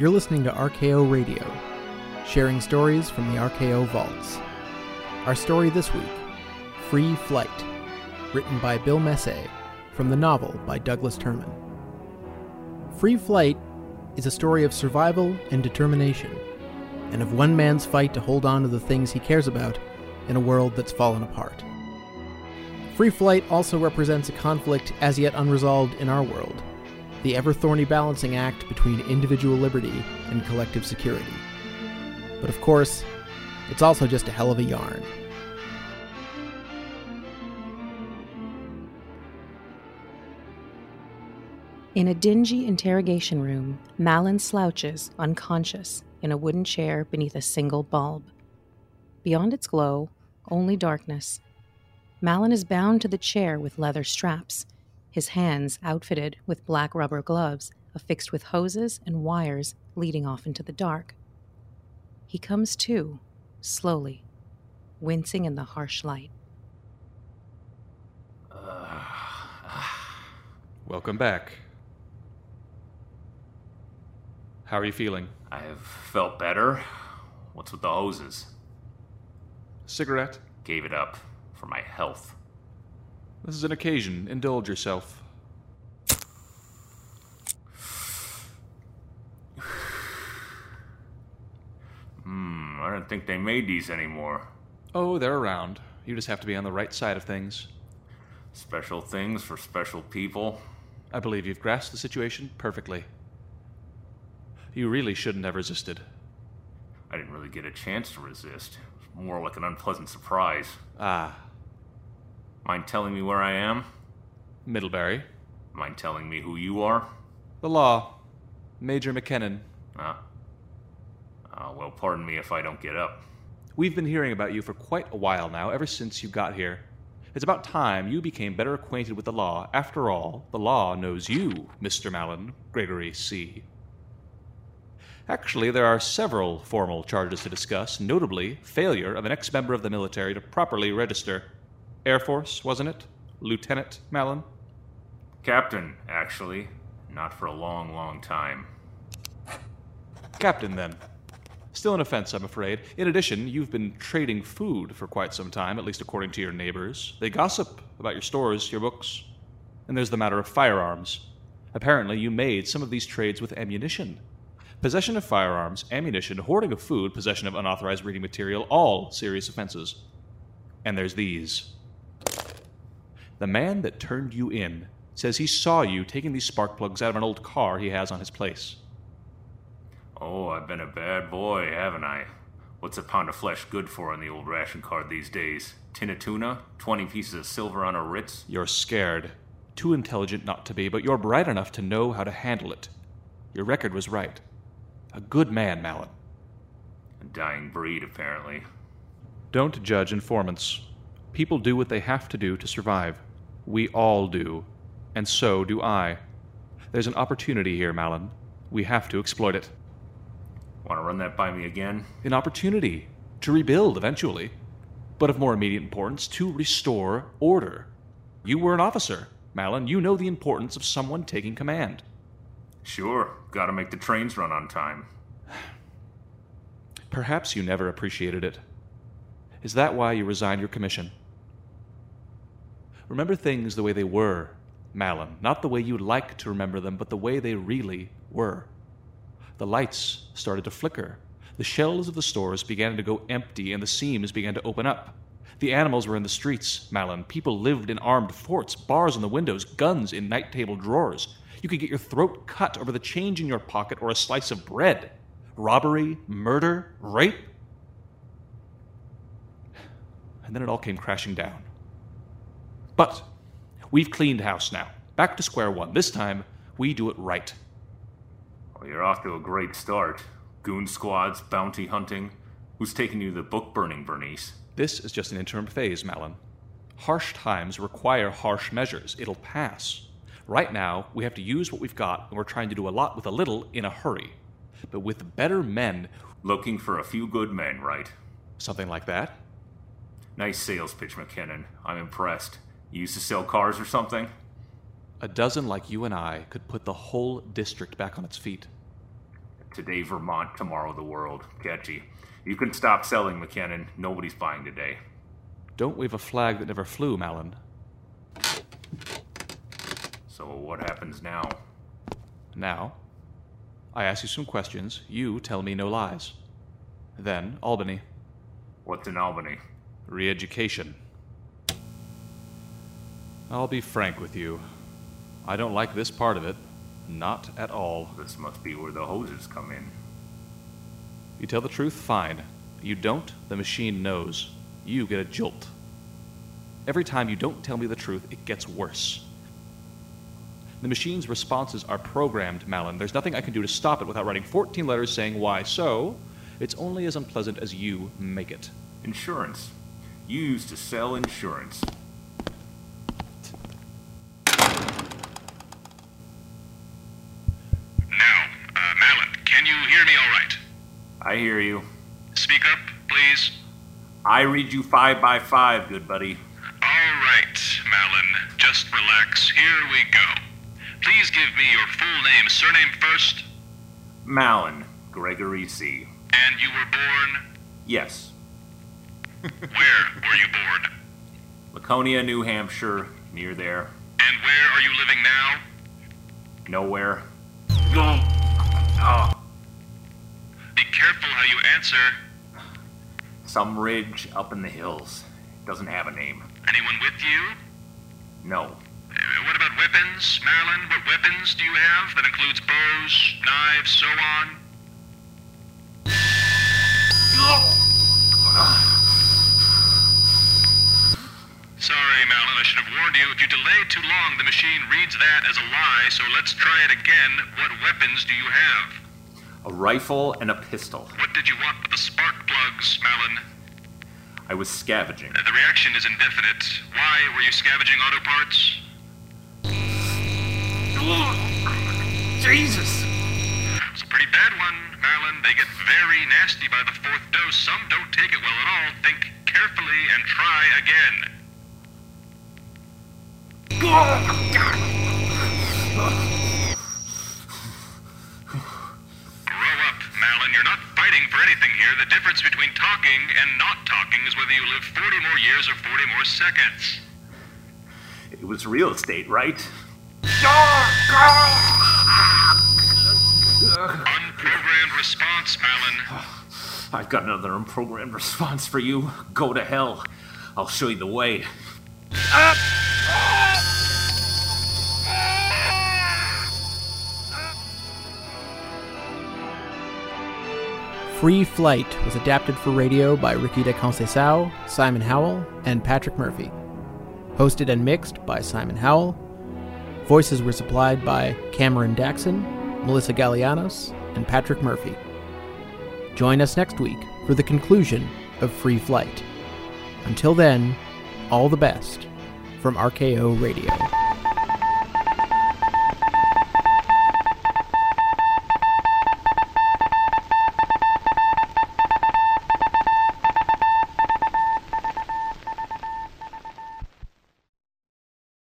You're listening to RKO Radio, sharing stories from the RKO vaults. Our story this week Free Flight, written by Bill Messe from the novel by Douglas Terman. Free Flight is a story of survival and determination, and of one man's fight to hold on to the things he cares about in a world that's fallen apart. Free Flight also represents a conflict as yet unresolved in our world the ever thorny balancing act between individual liberty and collective security. But of course, it's also just a hell of a yarn. In a dingy interrogation room, Malin slouches, unconscious, in a wooden chair beneath a single bulb. Beyond its glow, only darkness. Malin is bound to the chair with leather straps, his hands outfitted with black rubber gloves affixed with hoses and wires leading off into the dark. He comes to, slowly, wincing in the harsh light. Welcome back. How are you feeling? I have felt better. What's with the hoses? Cigarette? Gave it up for my health. This is an occasion. Indulge yourself. Hmm, I don't think they made these anymore. Oh, they're around. You just have to be on the right side of things. Special things for special people. I believe you've grasped the situation perfectly. You really shouldn't have resisted. I didn't really get a chance to resist. It was more like an unpleasant surprise. Ah, Mind telling me where I am? Middlebury. Mind telling me who you are? The law. Major McKinnon. Ah. Uh, well, pardon me if I don't get up. We've been hearing about you for quite a while now, ever since you got here. It's about time you became better acquainted with the law. After all, the law knows you, Mr. Malin, Gregory C. Actually, there are several formal charges to discuss, notably failure of an ex member of the military to properly register. Air Force, wasn't it? Lieutenant Malin? Captain, actually. Not for a long, long time. Captain, then. Still an offense, I'm afraid. In addition, you've been trading food for quite some time, at least according to your neighbors. They gossip about your stores, your books. And there's the matter of firearms. Apparently, you made some of these trades with ammunition. Possession of firearms, ammunition, hoarding of food, possession of unauthorized reading material, all serious offenses. And there's these. The man that turned you in says he saw you taking these spark plugs out of an old car he has on his place. Oh, I've been a bad boy, haven't I? What's a pound of flesh good for on the old ration card these days? Tin of tuna? Twenty pieces of silver on a Ritz? You're scared. Too intelligent not to be, but you're bright enough to know how to handle it. Your record was right. A good man, Malin. A dying breed, apparently. Don't judge informants. People do what they have to do to survive. We all do. And so do I. There's an opportunity here, Malin. We have to exploit it. Want to run that by me again? An opportunity to rebuild eventually, but of more immediate importance, to restore order. You were an officer, Malin. You know the importance of someone taking command. Sure, gotta make the trains run on time. Perhaps you never appreciated it. Is that why you resigned your commission? Remember things the way they were, Malin, not the way you'd like to remember them, but the way they really were. The lights started to flicker. The shelves of the stores began to go empty, and the seams began to open up. The animals were in the streets, Malin. People lived in armed forts, bars on the windows, guns in night table drawers. You could get your throat cut over the change in your pocket or a slice of bread. Robbery, murder, rape. And then it all came crashing down. But we've cleaned house now. Back to square one. This time, we do it right. Well, you're off to a great start. Goon squads, bounty hunting. Who's taking you to the book burning, Bernice? This is just an interim phase, Malin. Harsh times require harsh measures. It'll pass. Right now, we have to use what we've got, and we're trying to do a lot with a little in a hurry. But with better men, Looking for a few good men, right? something like that, Nice sales pitch, McKinnon. I'm impressed. Used to sell cars or something? a dozen like you and I could put the whole district back on its feet. Today Vermont, tomorrow the world. Catchy. You can stop selling, McKinnon. Nobody's buying today. Don't wave a flag that never flew, Malin. So what happens now? Now, I ask you some questions. You tell me no lies. Then, Albany. What's in Albany? Re education. I'll be frank with you. I don't like this part of it. Not at all. This must be where the hoses come in. You tell the truth, fine. You don't, the machine knows. You get a jolt. Every time you don't tell me the truth, it gets worse. The machine's responses are programmed, Malin. There's nothing I can do to stop it without writing 14 letters saying why so. It's only as unpleasant as you make it. Insurance. You used to sell insurance. Now, uh, Malin, can you hear me all right? I hear you. Speak up, please. I read you five by five, good buddy. All right, Malin, just relax. Here we go. Please give me your full name, surname first, Malin, Gregory C. and you were born. Yes. Where were you born? Laconia, New Hampshire, near there. And where are you living now? Nowhere. Be oh. Careful how you answer. Some ridge up in the hills. Doesn't have a name. Anyone with you? No. Uh, What about weapons, Malin? What weapons do you have? That includes bows, knives, so on. Sorry, Malin, I should have warned you. If you delay too long, the machine reads that as a lie, so let's try it again. What weapons do you have? A rifle and a pistol. What did you want with the spark plugs, Malin? I was scavenging. Uh, The reaction is indefinite. Why were you scavenging auto parts? Jesus! It's a pretty bad one, Malin. They get very nasty by the fourth dose. Some don't take it well at all. Think carefully and try again. Grow up, Malin. You're not fighting for anything here. The difference between talking and not talking is whether you live 40 more years or 40 more seconds. It was real estate, right? Unprogrammed response, Malin. I've got another unprogrammed response for you. Go to hell. I'll show you the way. Uh, Free Flight was adapted for radio by Ricky de Conceição, Simon Howell, and Patrick Murphy. Hosted and mixed by Simon Howell. Voices were supplied by Cameron Daxon, Melissa Gallianos, and Patrick Murphy. Join us next week for the conclusion of Free Flight. Until then, all the best from RKO Radio.